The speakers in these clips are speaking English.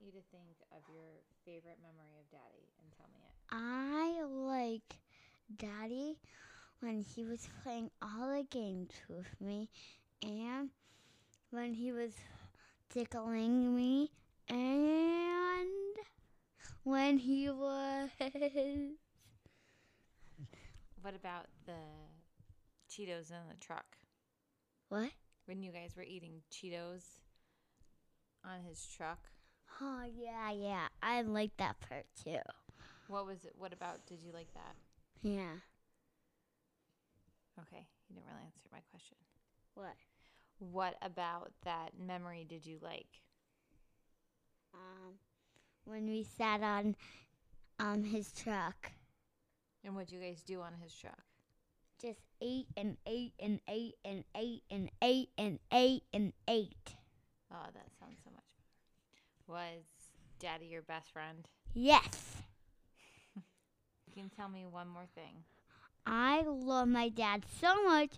you to think of your favorite memory of Daddy and tell me it. I like Daddy when he was playing all the games with me and when he was tickling me and when he was What about the Cheetos in the truck? what? When you guys were eating Cheetos on his truck? Oh yeah, yeah. I like that part too. What was it? What about did you like that? Yeah. Okay, you didn't really answer my question. What? What about that memory did you like? Um when we sat on um his truck. And what you guys do on his truck? Just ate and ate and ate and ate and ate and ate and ate. Oh, that sounds so much better. Was Daddy your best friend? Yes. You can tell me one more thing. I love my dad so much.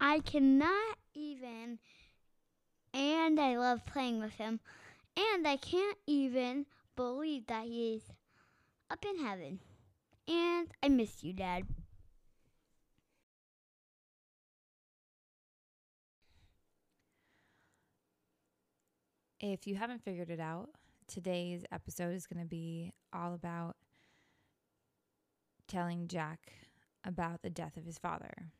I cannot even. And I love playing with him. And I can't even believe that he's up in heaven. And I miss you, Dad. If you haven't figured it out, today's episode is going to be all about telling Jack about the death of his father.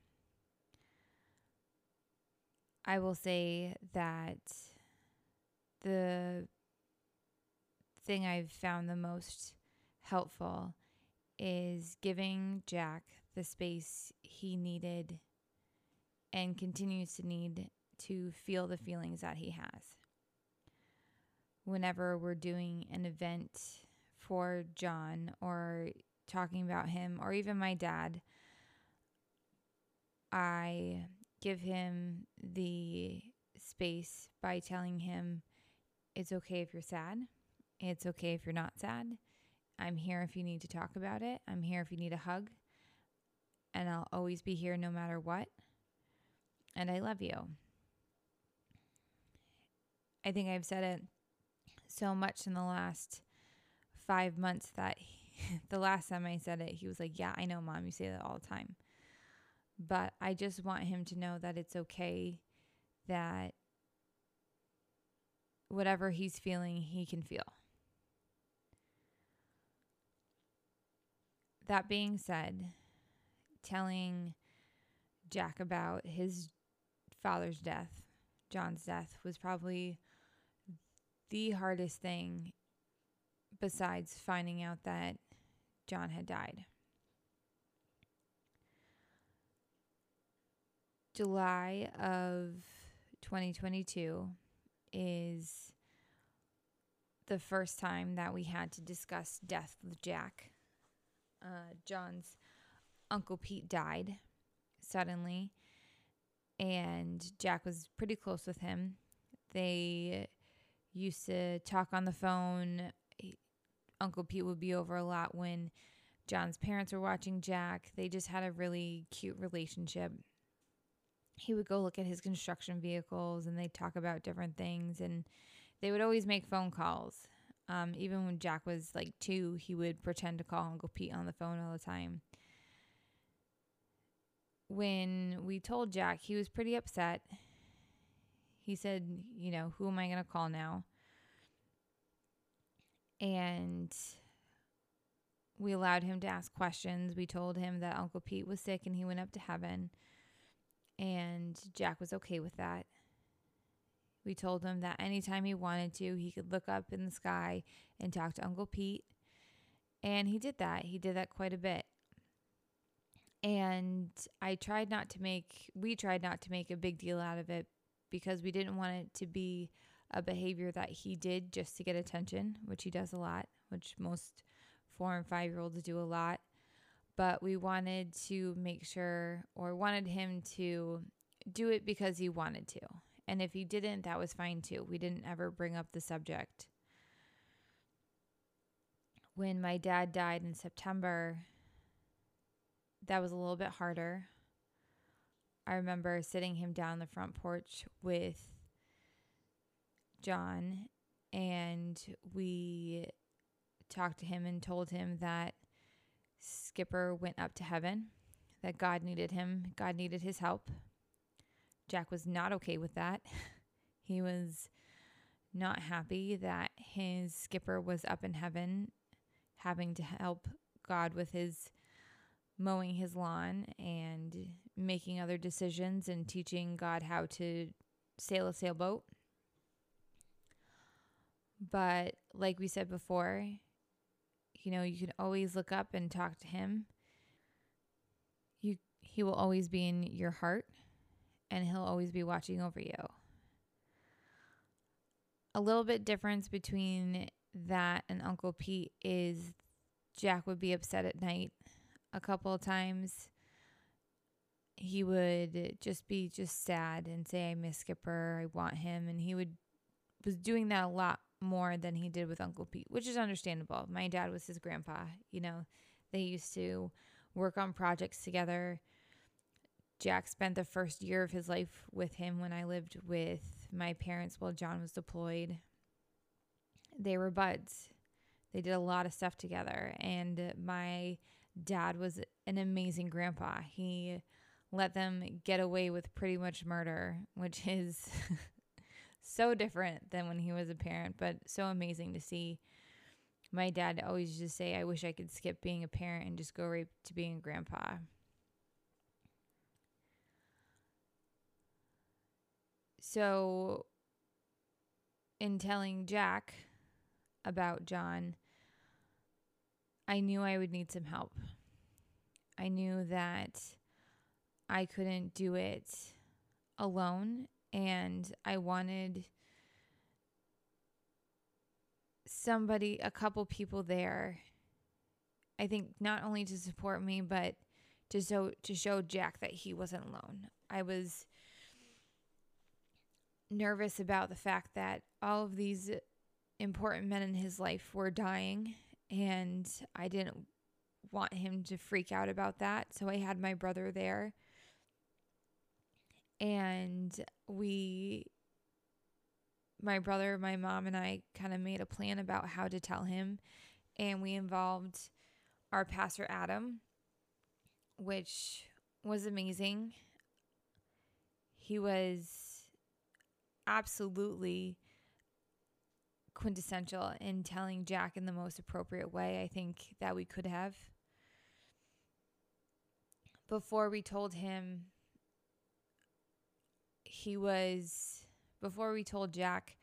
I will say that the thing I've found the most helpful is giving Jack the space he needed and continues to need to feel the feelings that he has whenever we're doing an event for John or talking about him or even my dad, I give him the space by telling him it's okay if you're sad. It's okay if you're not sad. I'm here if you need to talk about it. I'm here if you need a hug. And I'll always be here no matter what. And I love you. I think I've said it so much in the last five months that he, the last time I said it, he was like, Yeah, I know, mom, you say that all the time. But I just want him to know that it's okay that whatever he's feeling, he can feel. That being said, telling Jack about his father's death, John's death, was probably the hardest thing besides finding out that John had died. July of 2022 is the first time that we had to discuss death with Jack. Uh, John's uncle Pete died suddenly, and Jack was pretty close with him. They used to talk on the phone. Uncle Pete would be over a lot when John's parents were watching Jack. They just had a really cute relationship. He would go look at his construction vehicles and they'd talk about different things. And they would always make phone calls. Um, even when Jack was like two, he would pretend to call Uncle Pete on the phone all the time. When we told Jack, he was pretty upset. He said, You know, who am I going to call now? And we allowed him to ask questions. We told him that Uncle Pete was sick and he went up to heaven. And Jack was okay with that. We told him that anytime he wanted to, he could look up in the sky and talk to Uncle Pete. And he did that. He did that quite a bit. And I tried not to make, we tried not to make a big deal out of it because we didn't want it to be a behavior that he did just to get attention, which he does a lot, which most four and five year olds do a lot. But we wanted to make sure, or wanted him to do it because he wanted to. And if he didn't, that was fine too. We didn't ever bring up the subject. When my dad died in September, that was a little bit harder. I remember sitting him down the front porch with John and we talked to him and told him that Skipper went up to heaven, that God needed him, God needed his help. Jack was not okay with that. He was not happy that his skipper was up in heaven having to help God with his mowing his lawn and making other decisions and teaching God how to sail a sailboat. But like we said before, you know, you can always look up and talk to him. You he will always be in your heart and he'll always be watching over you. A little bit difference between that and Uncle Pete is Jack would be upset at night a couple of times. He would just be just sad and say, I miss Skipper, I want him. And he would was doing that a lot more than he did with Uncle Pete, which is understandable. My dad was his grandpa, you know. They used to work on projects together. Jack spent the first year of his life with him when I lived with my parents while John was deployed. They were buds. They did a lot of stuff together. And my dad was an amazing grandpa. He let them get away with pretty much murder, which is so different than when he was a parent, but so amazing to see. My dad always just say, I wish I could skip being a parent and just go right to being a grandpa. So, in telling Jack about John, I knew I would need some help. I knew that I couldn't do it alone, and I wanted somebody, a couple people there. I think not only to support me, but to show to show Jack that he wasn't alone. I was nervous about the fact that all of these important men in his life were dying and I didn't want him to freak out about that. So I had my brother there. And we my brother, my mom and I kind of made a plan about how to tell him and we involved our pastor Adam which was amazing. He was absolutely quintessential in telling Jack in the most appropriate way I think that we could have. Before we told him, he was, before we told Jack,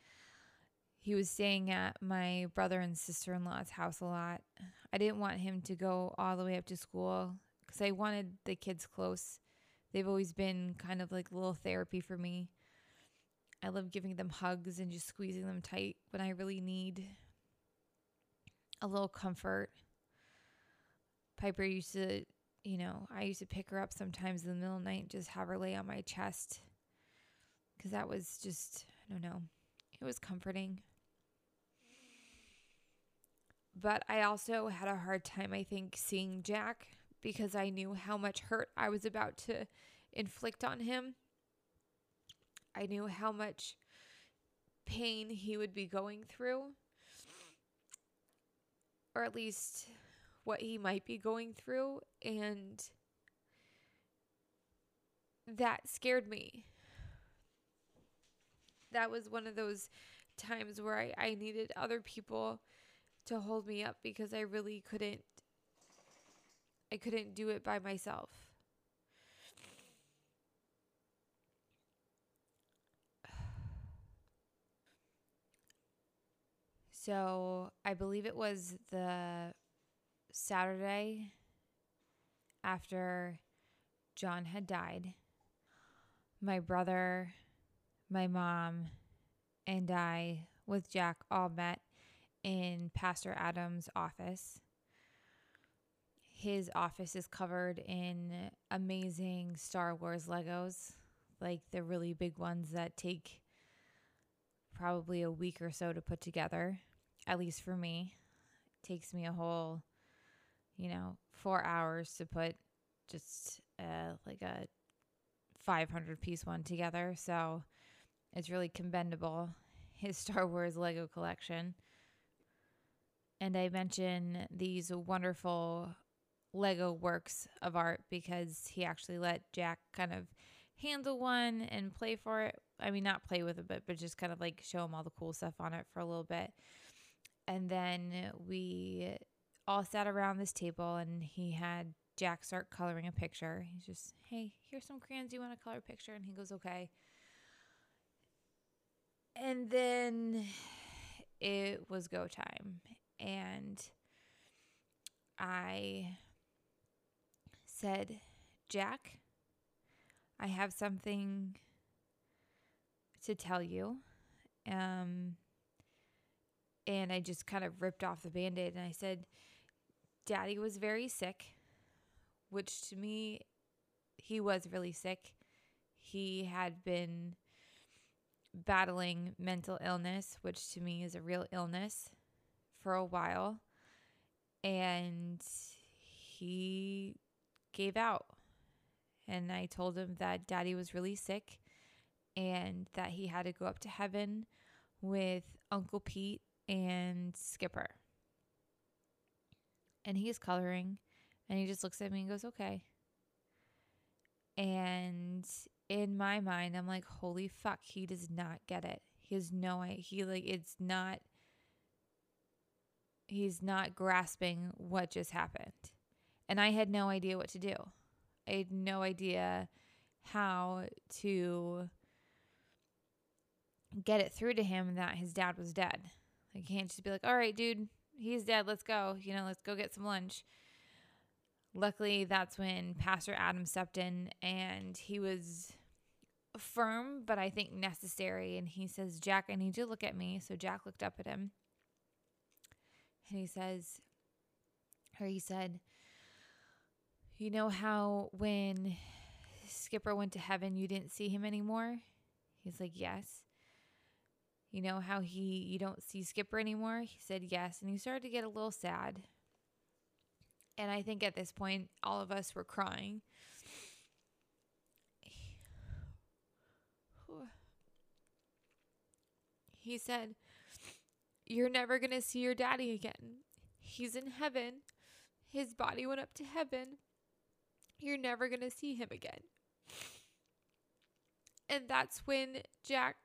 he was staying at my brother and sister in law's house a lot. I didn't want him to go all the way up to school because I wanted the kids close. They've always been kind of like little therapy for me. I love giving them hugs and just squeezing them tight when I really need a little comfort. Piper used to, you know, I used to pick her up sometimes in the middle of the night and just have her lay on my chest because that was just, I don't know, it was comforting. But I also had a hard time, I think, seeing Jack because I knew how much hurt I was about to inflict on him. I knew how much pain he would be going through, or at least what he might be going through, and that scared me. That was one of those times where I, I needed other people to hold me up because I really couldn't I couldn't do it by myself. So I believe it was the Saturday after John had died. My brother, my mom, and I, with Jack, all met in Pastor Adam's office. His office is covered in amazing Star Wars Legos, like the really big ones that take probably a week or so to put together at least for me, takes me a whole, you know, four hours to put just uh, like a 500 piece one together. So it's really commendable. his Star Wars Lego collection. And I mention these wonderful Lego works of art because he actually let Jack kind of handle one and play for it. I mean, not play with it, but, but just kind of like show him all the cool stuff on it for a little bit. And then we all sat around this table and he had Jack start coloring a picture. He's just, hey, here's some crayons. You want to color a picture? And he goes, okay. And then it was go time. And I said, Jack, I have something to tell you. Um, and I just kind of ripped off the band aid and I said, Daddy was very sick, which to me, he was really sick. He had been battling mental illness, which to me is a real illness, for a while. And he gave out. And I told him that daddy was really sick and that he had to go up to heaven with Uncle Pete and Skipper. And he's coloring and he just looks at me and goes, okay. And in my mind, I'm like, holy fuck, he does not get it. He has no idea. He, like, it's not, he's not grasping what just happened. And I had no idea what to do. I had no idea how to get it through to him that his dad was dead. I can't just be like, all right, dude, he's dead. Let's go. You know, let's go get some lunch. Luckily, that's when Pastor Adam stepped in and he was firm, but I think necessary. And he says, Jack, I need you to look at me. So Jack looked up at him and he says, or he said, You know how when Skipper went to heaven, you didn't see him anymore? He's like, Yes. You know how he you don't see Skipper anymore? He said yes, and he started to get a little sad. And I think at this point all of us were crying. He said, You're never going to see your daddy again. He's in heaven. His body went up to heaven. You're never going to see him again. And that's when Jack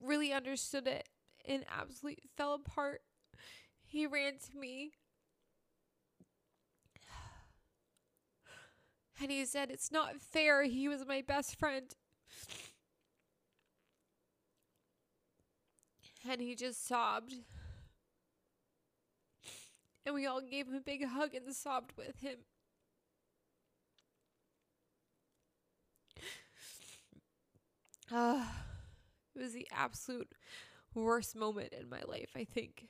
really understood it and absolutely fell apart. He ran to me and he said, It's not fair. He was my best friend. And he just sobbed. And we all gave him a big hug and sobbed with him. Uh, it was the absolute worst moment in my life, I think.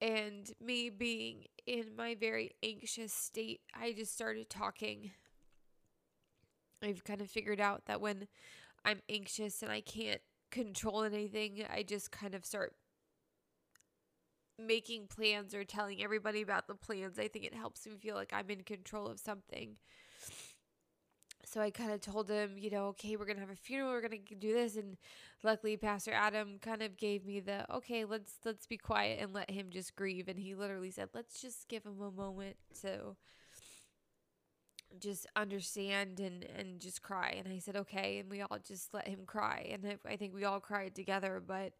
And me being in my very anxious state, I just started talking. I've kind of figured out that when I'm anxious and I can't control anything, I just kind of start making plans or telling everybody about the plans. I think it helps me feel like I'm in control of something. So I kind of told him, you know, okay, we're going to have a funeral, we're going to do this and luckily Pastor Adam kind of gave me the okay, let's let's be quiet and let him just grieve and he literally said, "Let's just give him a moment to just understand and and just cry." And I said, "Okay." And we all just let him cry and I, I think we all cried together, but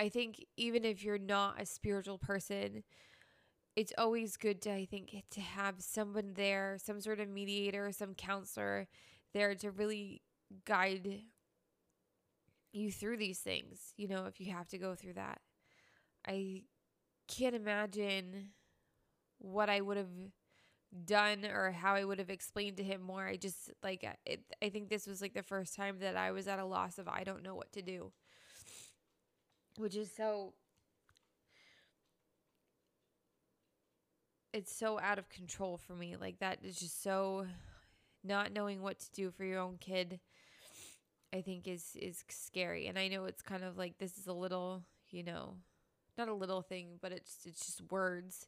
I think even if you're not a spiritual person, it's always good to I think to have someone there, some sort of mediator, some counselor there to really guide you through these things, you know, if you have to go through that. I can't imagine what I would have done or how I would have explained to him more. I just like it, I think this was like the first time that I was at a loss of I don't know what to do which is so it's so out of control for me. Like that is just so not knowing what to do for your own kid i think is is scary. And i know it's kind of like this is a little you know not a little thing but it's it's just words.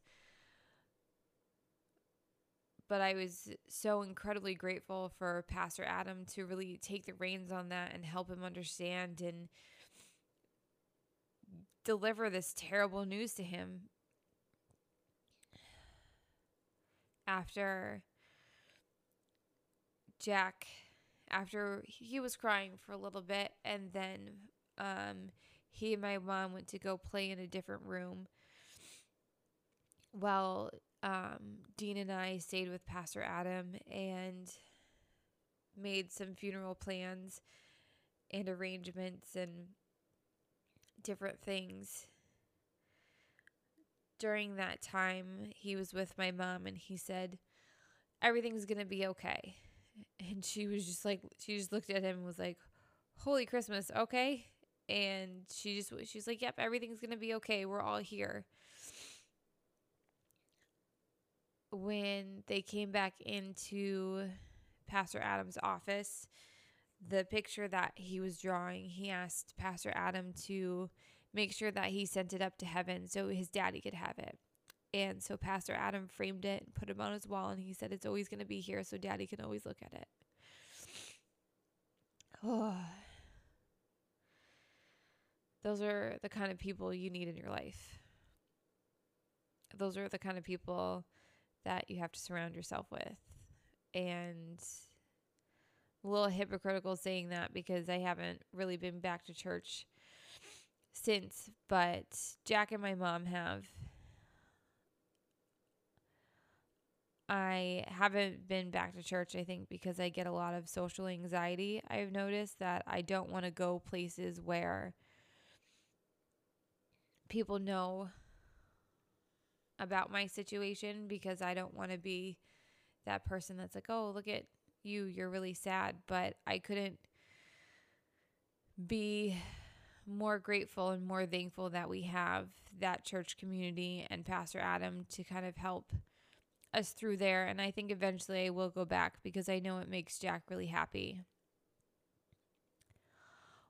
But I was so incredibly grateful for Pastor Adam to really take the reins on that and help him understand and deliver this terrible news to him after Jack after he was crying for a little bit and then um he and my mom went to go play in a different room while um, Dean and I stayed with Pastor Adam and made some funeral plans and arrangements and different things. During that time, he was with my mom and he said, Everything's going to be okay. And she was just like, she just looked at him and was like, Holy Christmas, okay? And she just, she's like, Yep, everything's going to be okay. We're all here. when they came back into Pastor Adam's office, the picture that he was drawing, he asked Pastor Adam to make sure that he sent it up to heaven so his daddy could have it. And so Pastor Adam framed it and put it on his wall, and he said it's always going to be here so daddy can always look at it. Oh. Those are the kind of people you need in your life. Those are the kind of people that you have to surround yourself with. And a little hypocritical saying that because I haven't really been back to church since, but Jack and my mom have. I haven't been back to church, I think, because I get a lot of social anxiety. I've noticed that I don't want to go places where people know about my situation because I don't want to be that person that's like, oh, look at you, you're really sad. But I couldn't be more grateful and more thankful that we have that church community and Pastor Adam to kind of help us through there. And I think eventually I will go back because I know it makes Jack really happy.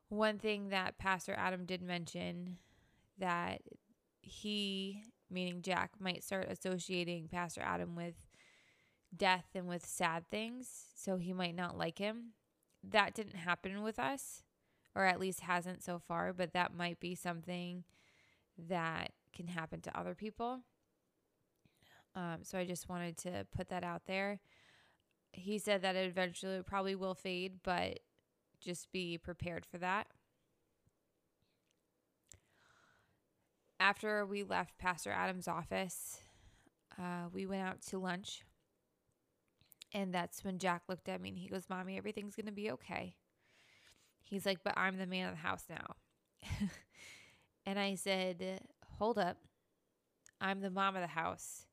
One thing that Pastor Adam did mention that he meaning Jack, might start associating Pastor Adam with death and with sad things, so he might not like him. That didn't happen with us, or at least hasn't so far, but that might be something that can happen to other people. Um, so I just wanted to put that out there. He said that eventually it probably will fade, but just be prepared for that. after we left Pastor Adam's office, uh, we went out to lunch. And that's when Jack looked at me and he goes, Mommy, everything's going to be okay. He's like, But I'm the man of the house now. and I said, Hold up. I'm the mom of the house.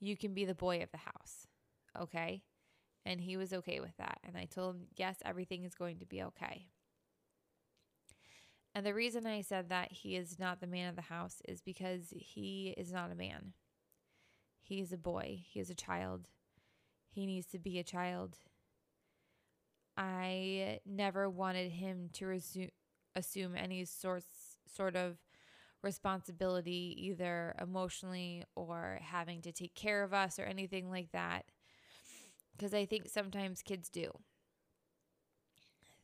You can be the boy of the house. Okay. And he was okay with that. And I told him, Yes, everything is going to be okay. And the reason I said that he is not the man of the house is because he is not a man. He is a boy. He is a child. He needs to be a child. I never wanted him to resu- assume any sorts sort of responsibility either emotionally or having to take care of us or anything like that because I think sometimes kids do.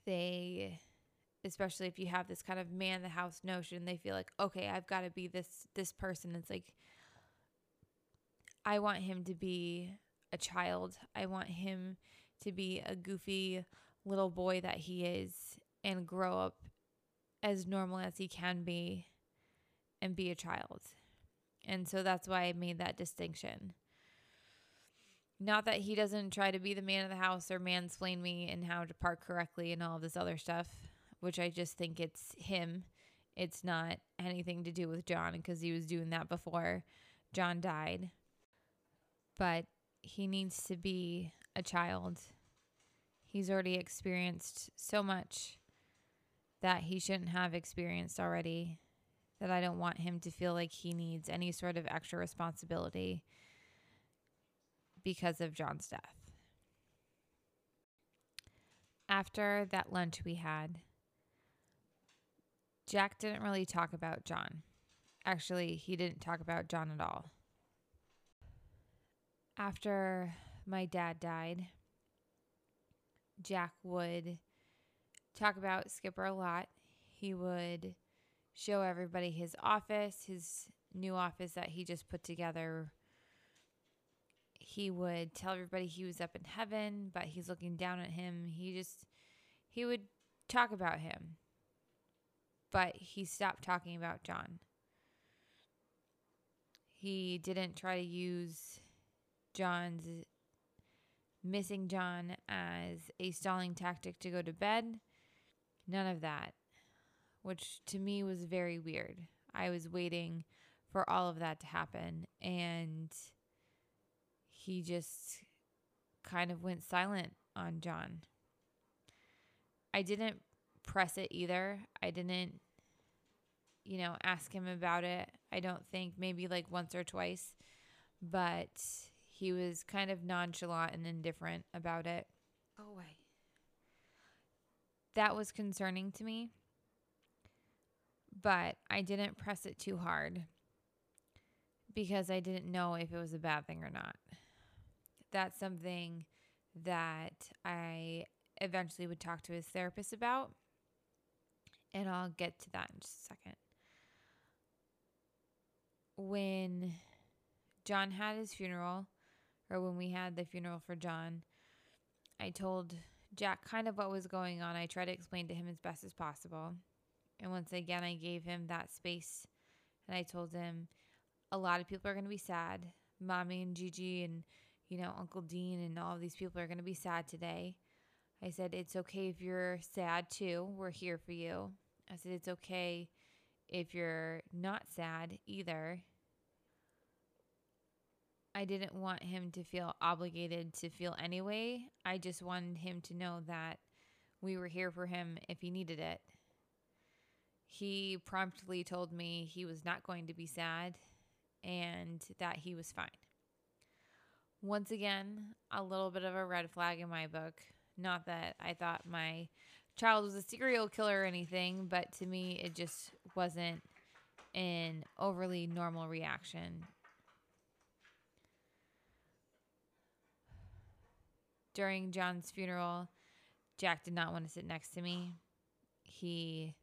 They especially if you have this kind of man the house notion they feel like okay i've got to be this this person it's like i want him to be a child i want him to be a goofy little boy that he is and grow up as normal as he can be and be a child and so that's why i made that distinction not that he doesn't try to be the man of the house or mansplain me and how to park correctly and all this other stuff which I just think it's him. It's not anything to do with John because he was doing that before John died. But he needs to be a child. He's already experienced so much that he shouldn't have experienced already. That I don't want him to feel like he needs any sort of extra responsibility because of John's death. After that lunch we had, Jack didn't really talk about John. Actually, he didn't talk about John at all. After my dad died, Jack would talk about Skipper a lot. He would show everybody his office, his new office that he just put together. He would tell everybody he was up in heaven, but he's looking down at him. He just, he would talk about him, but he stopped talking about John. He didn't try to use John's missing John as a stalling tactic to go to bed. None of that, which to me was very weird. I was waiting for all of that to happen, and he just kind of went silent on John. I didn't press it either. I didn't, you know, ask him about it. I don't think maybe like once or twice, but he was kind of nonchalant and indifferent about it. Oh, wait. That was concerning to me, but I didn't press it too hard because I didn't know if it was a bad thing or not. That's something that I eventually would talk to his therapist about, and I'll get to that in just a second. When John had his funeral, or when we had the funeral for John, I told Jack kind of what was going on. I tried to explain to him as best as possible. And once again, I gave him that space and I told him a lot of people are going to be sad. Mommy and Gigi and, you know, Uncle Dean and all these people are going to be sad today. I said, it's okay if you're sad too. We're here for you. I said, it's okay if you're not sad either. I didn't want him to feel obligated to feel anyway. I just wanted him to know that we were here for him if he needed it. He promptly told me he was not going to be sad and that he was fine. Once again, a little bit of a red flag in my book. Not that I thought my child was a serial killer or anything, but to me, it just wasn't an overly normal reaction during John's funeral, Jack did not want to sit next to me. He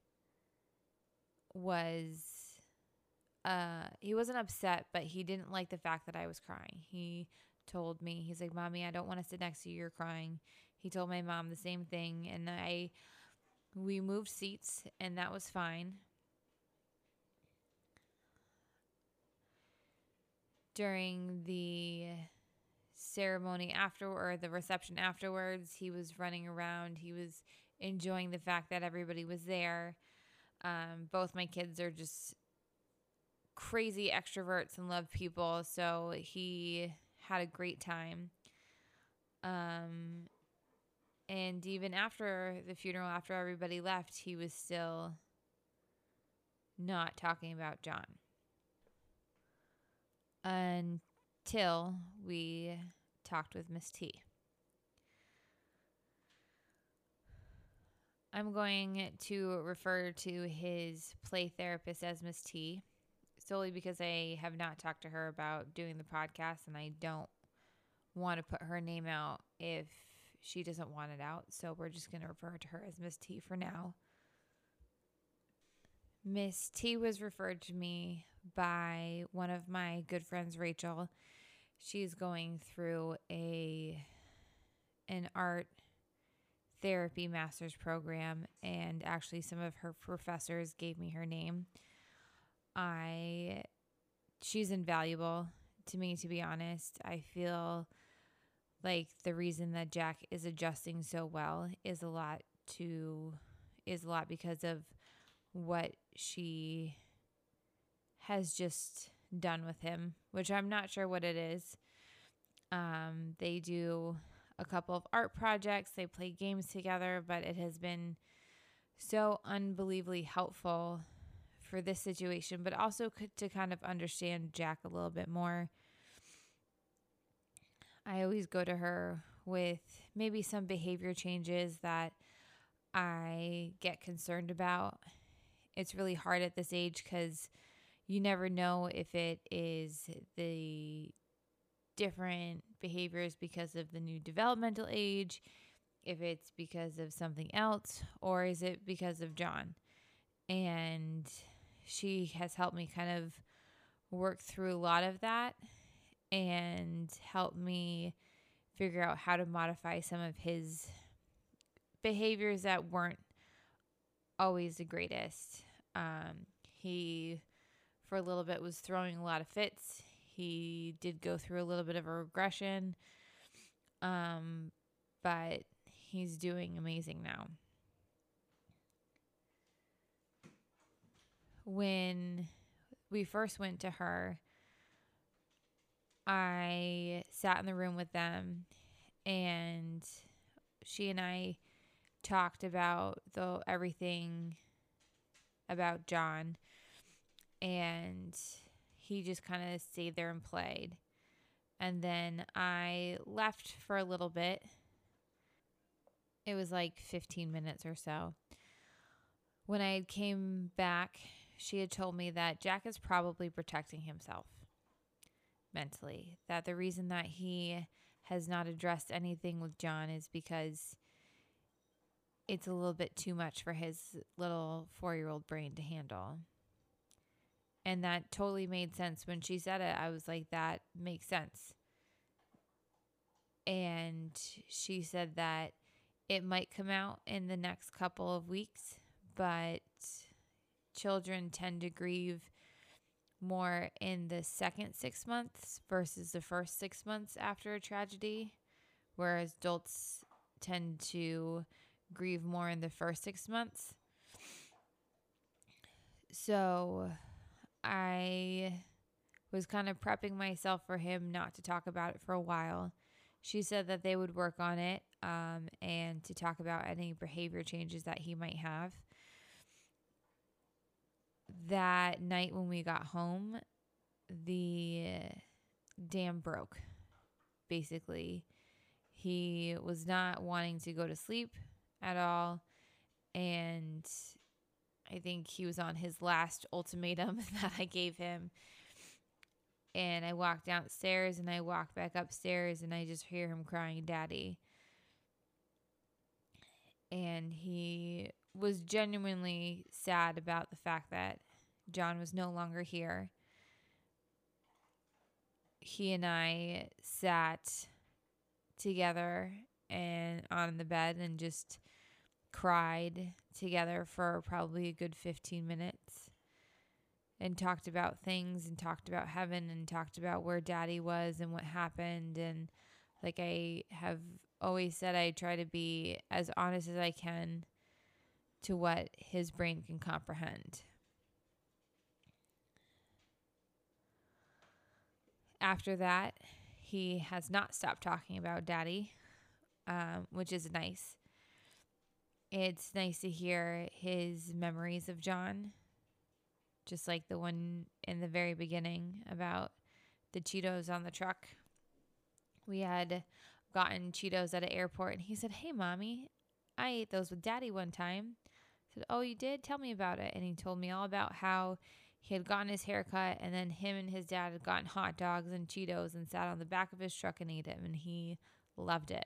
was uh he wasn't upset, but he didn't like the fact that I was crying. He told me, he's like, "Mommy, I don't want to sit next to you. You're crying." He told my mom the same thing, and I we moved seats, and that was fine. During the ceremony after or the reception afterwards. He was running around. He was enjoying the fact that everybody was there. Um, both my kids are just crazy extroverts and love people, so he had a great time. Um, and even after the funeral, after everybody left, he was still not talking about John. Until we talked with Miss T. I'm going to refer to his play therapist as Miss T solely because I have not talked to her about doing the podcast and I don't want to put her name out if she doesn't want it out. So we're just going to refer to her as Miss T for now. Miss T was referred to me by one of my good friends, Rachel she's going through a an art therapy master's program and actually some of her professors gave me her name. I she's invaluable to me to be honest. I feel like the reason that Jack is adjusting so well is a lot to is a lot because of what she has just done with him, which I'm not sure what it is. Um, they do a couple of art projects, they play games together, but it has been so unbelievably helpful for this situation, but also to kind of understand Jack a little bit more. I always go to her with maybe some behavior changes that I get concerned about. It's really hard at this age because you never know if it is the different behaviors because of the new developmental age, if it's because of something else, or is it because of John? And she has helped me kind of work through a lot of that and help me figure out how to modify some of his behaviors that weren't always the greatest. Um, he, for a little bit, was throwing a lot of fits. He did go through a little bit of a regression, um, but he's doing amazing now. When we first went to her, I sat in the room with them and she and I talked about the everything about John and he just kind of stayed there and played. And then I left for a little bit. It was like 15 minutes or so. When I came back, she had told me that Jack is probably protecting himself mentally. That the reason that he has not addressed anything with John is because it's a little bit too much for his little four year old brain to handle. And that totally made sense. When she said it, I was like, that makes sense. And she said that it might come out in the next couple of weeks, but children tend to grieve more in the second six months versus the first six months after a tragedy, whereas adults tend to grieve more in the first six months. So I was kind of prepping myself for him not to talk about it for a while. She said that they would work on it um, and to talk about any behavior changes that he might have. That night when we got home, the dam broke. Basically, he was not wanting to go to sleep at all. And I think he was on his last ultimatum that I gave him. And I walked downstairs and I walked back upstairs and I just hear him crying, Daddy. And he was genuinely sad about the fact that John was no longer here. He and I sat together and on the bed and just cried together for probably a good 15 minutes and talked about things and talked about heaven and talked about where daddy was and what happened and like I have always said I try to be as honest as I can to what his brain can comprehend. After that, he has not stopped talking about daddy, um, which is nice it's nice to hear his memories of John, just like the one in the very beginning about the Cheetos on the truck. We had gotten Cheetos at an airport, and he said, Hey, mommy, I ate those with daddy one time. I said, Oh, you did? Tell me about it. And he told me all about how he had gotten his haircut, and then him and his dad had gotten hot dogs and Cheetos and sat on the back of his truck and ate them, and he loved it.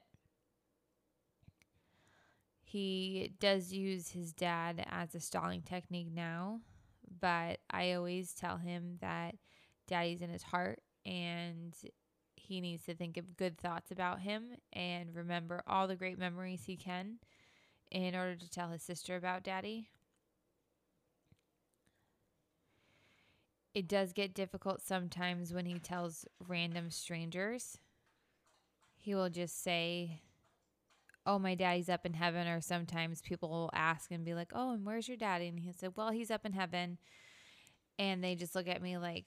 He does use his dad as a stalling technique now, but I always tell him that daddy's in his heart and he needs to think of good thoughts about him and remember all the great memories he can in order to tell his sister about daddy. It does get difficult sometimes when he tells random strangers. He will just say, oh, my daddy's up in heaven. Or sometimes people will ask and be like, oh, and where's your daddy? And he said, well, he's up in heaven. And they just look at me like,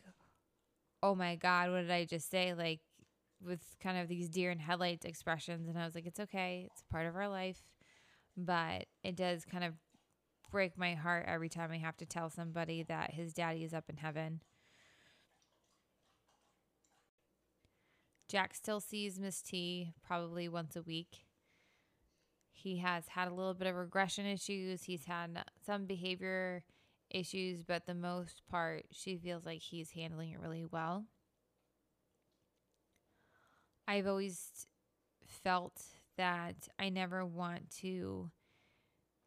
oh my God, what did I just say? Like, with kind of these deer in headlights expressions. And I was like, it's okay. It's part of our life. But it does kind of break my heart every time I have to tell somebody that his daddy is up in heaven. Jack still sees Miss T probably once a week. He has had a little bit of regression issues. He's had some behavior issues, but the most part, she feels like he's handling it really well. I've always felt that I never want to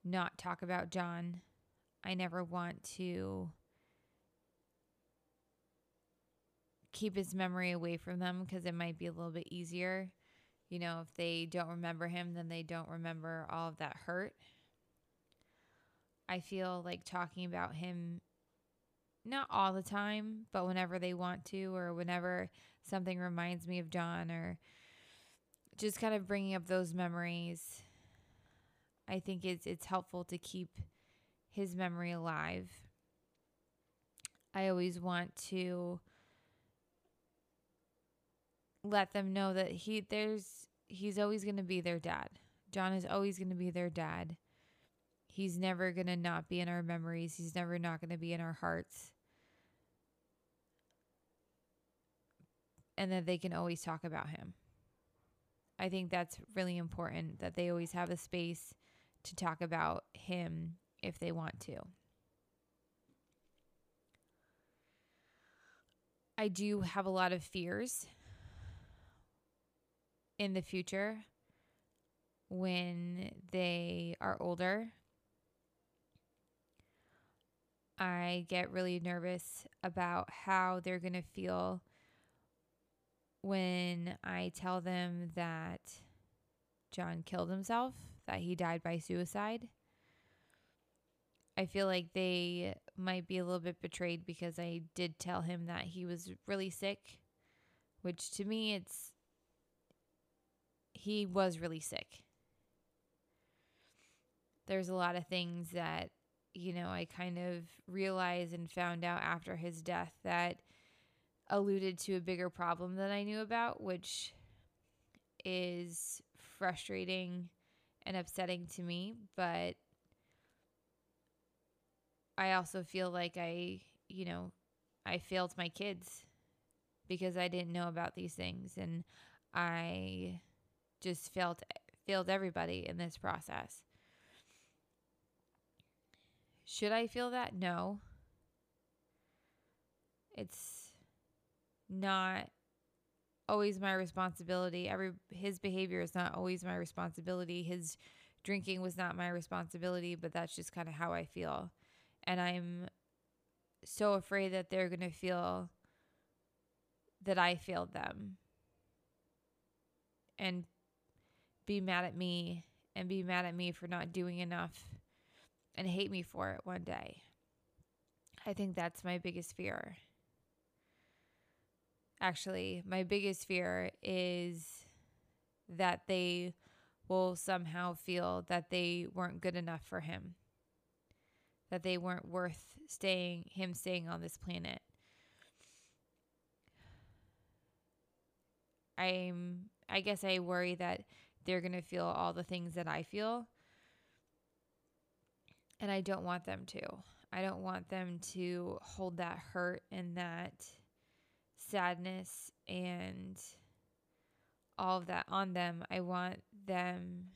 not talk about John. I never want to keep his memory away from them because it might be a little bit easier. You know, if they don't remember him, then they don't remember all of that hurt. I feel like talking about him not all the time, but whenever they want to, or whenever something reminds me of John, or just kind of bringing up those memories, I think it's it's helpful to keep his memory alive. I always want to let them know that he there's he's always going to be their dad. John is always going to be their dad. He's never going to not be in our memories. He's never not going to be in our hearts. And that they can always talk about him. I think that's really important that they always have a space to talk about him if they want to. I do have a lot of fears in the future when they are older. I get really nervous about how they're going to feel when I tell them that John killed himself, that he died by suicide. I feel like they might be a little bit betrayed because I did tell him that he was really sick, which to me it's he was really sick. There's a lot of things that, you know, I kind of realized and found out after his death that alluded to a bigger problem that I knew about, which is frustrating and upsetting to me. But I also feel like I, you know, I failed my kids because I didn't know about these things. And I just failed failed everybody in this process. Should I feel that? No. It's not always my responsibility. Every his behavior is not always my responsibility. His drinking was not my responsibility, but that's just kind of how I feel. And I'm so afraid that they're going to feel that I failed them. And be mad at me and be mad at me for not doing enough and hate me for it one day. I think that's my biggest fear. Actually, my biggest fear is that they will somehow feel that they weren't good enough for him. That they weren't worth staying him staying on this planet. I'm I guess I worry that they're going to feel all the things that I feel. And I don't want them to. I don't want them to hold that hurt and that sadness and all of that on them. I want them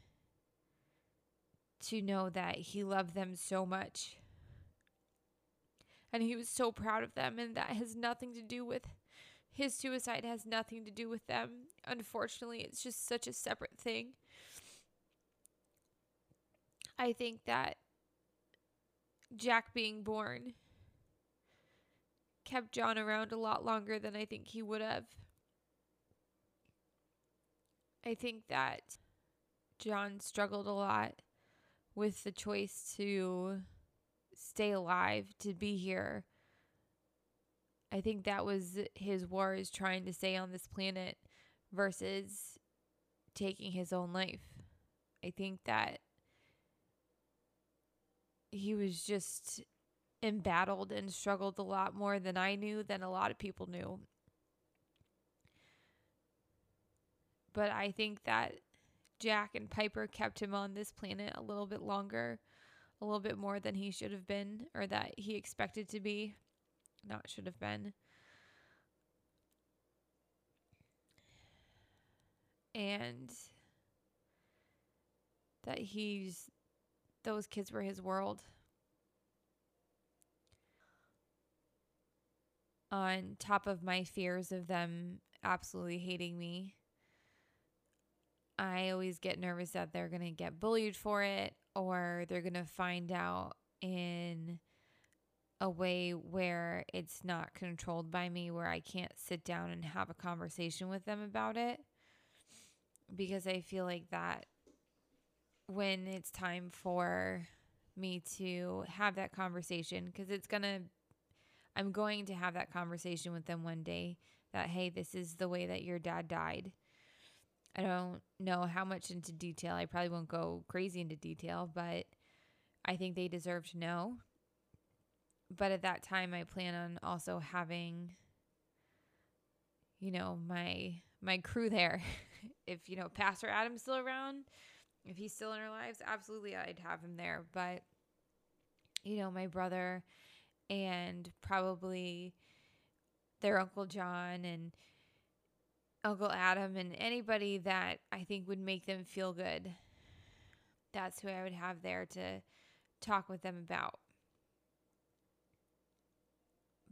to know that he loved them so much. And he was so proud of them. And that has nothing to do with his suicide has nothing to do with them. Unfortunately, it's just such a separate thing. I think that Jack being born kept John around a lot longer than I think he would have. I think that John struggled a lot with the choice to stay alive, to be here, I think that was his war is trying to stay on this planet versus taking his own life. I think that he was just embattled and struggled a lot more than I knew, than a lot of people knew. But I think that Jack and Piper kept him on this planet a little bit longer, a little bit more than he should have been or that he expected to be not should have been. And that he's, those kids were his world. On top of my fears of them absolutely hating me, I always get nervous that they're going to get bullied for it or they're going to find out in a way where it's not controlled by me, where I can't sit down and have a conversation with them about it. Because I feel like that when it's time for me to have that conversation, because it's going to, I'm going to have that conversation with them one day that, hey, this is the way that your dad died. I don't know how much into detail. I probably won't go crazy into detail, but I think they deserve to know. But at that time, I plan on also having, you know, my my crew there. if you know Pastor Adam's still around, if he's still in our lives, absolutely, I'd have him there. But you know, my brother and probably their uncle John and Uncle Adam and anybody that I think would make them feel good. That's who I would have there to talk with them about.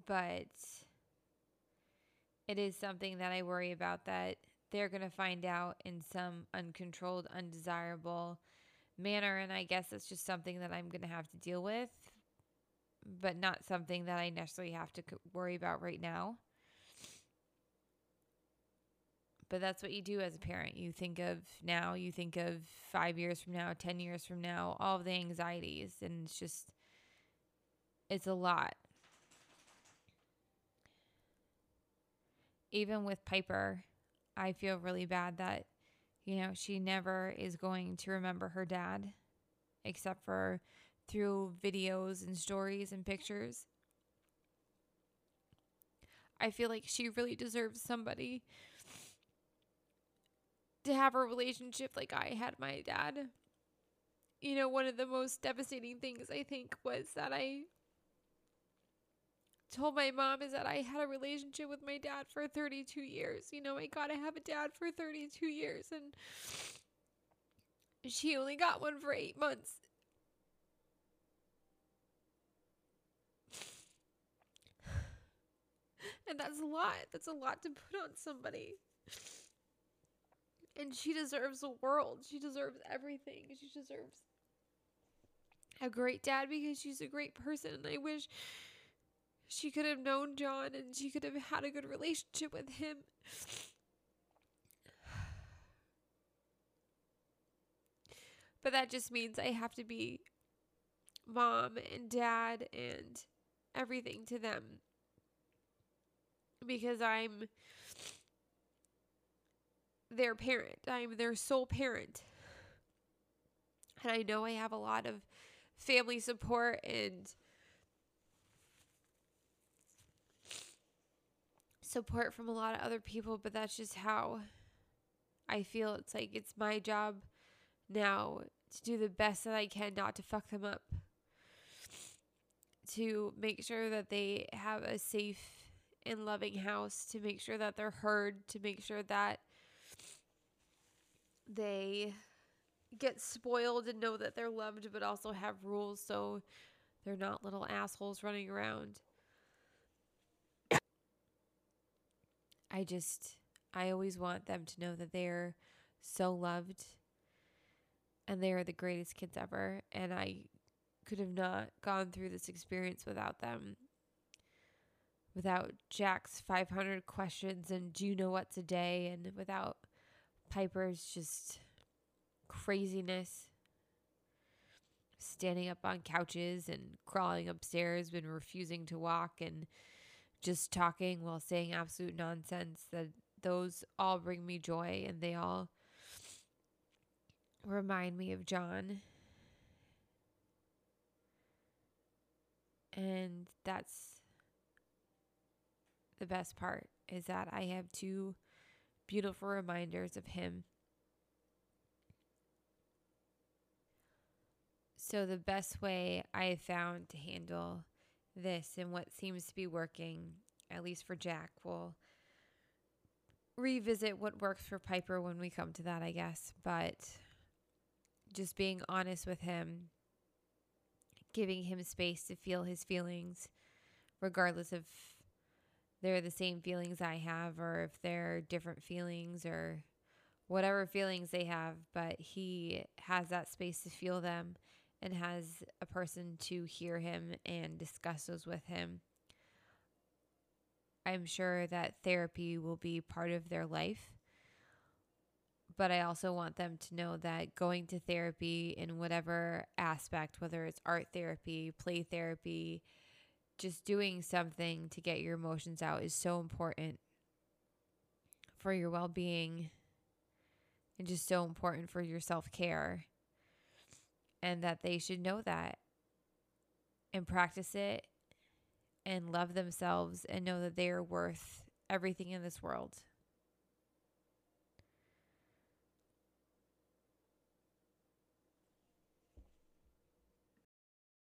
But it is something that I worry about that they're going to find out in some uncontrolled, undesirable manner. And I guess it's just something that I'm going to have to deal with, but not something that I necessarily have to worry about right now. But that's what you do as a parent. You think of now, you think of five years from now, 10 years from now, all the anxieties. And it's just, it's a lot. Even with Piper, I feel really bad that, you know, she never is going to remember her dad except for through videos and stories and pictures. I feel like she really deserves somebody to have a relationship like I had my dad. You know, one of the most devastating things I think was that I told my mom is that I had a relationship with my dad for 32 years. You know, I got to have a dad for 32 years and she only got one for 8 months. And that's a lot. That's a lot to put on somebody. And she deserves the world. She deserves everything. She deserves a great dad because she's a great person. And I wish she could have known John and she could have had a good relationship with him. But that just means I have to be mom and dad and everything to them because I'm their parent. I'm their sole parent. And I know I have a lot of family support and support from a lot of other people, but that's just how I feel. It's like it's my job now to do the best that I can not to fuck them up. To make sure that they have a safe and loving house, to make sure that they're heard, to make sure that they get spoiled and know that they're loved, but also have rules so they're not little assholes running around. I just, I always want them to know that they're so loved and they are the greatest kids ever. And I could have not gone through this experience without them. Without Jack's 500 questions and do you know what's a day? And without Piper's just craziness. Standing up on couches and crawling upstairs and refusing to walk and just talking while saying absolute nonsense that those all bring me joy and they all remind me of John. And that's the best part is that I have two beautiful reminders of Him. So, the best way I found to handle this and what seems to be working, at least for Jack, we'll revisit what works for Piper when we come to that, I guess. But just being honest with him, giving him space to feel his feelings, regardless of they're the same feelings I have or if they're different feelings or whatever feelings they have, but he has that space to feel them and has a person to hear him and discuss those with him. I'm sure that therapy will be part of their life. But I also want them to know that going to therapy in whatever aspect, whether it's art therapy, play therapy, just doing something to get your emotions out is so important for your well being and just so important for your self care. And that they should know that and practice it and love themselves and know that they are worth everything in this world.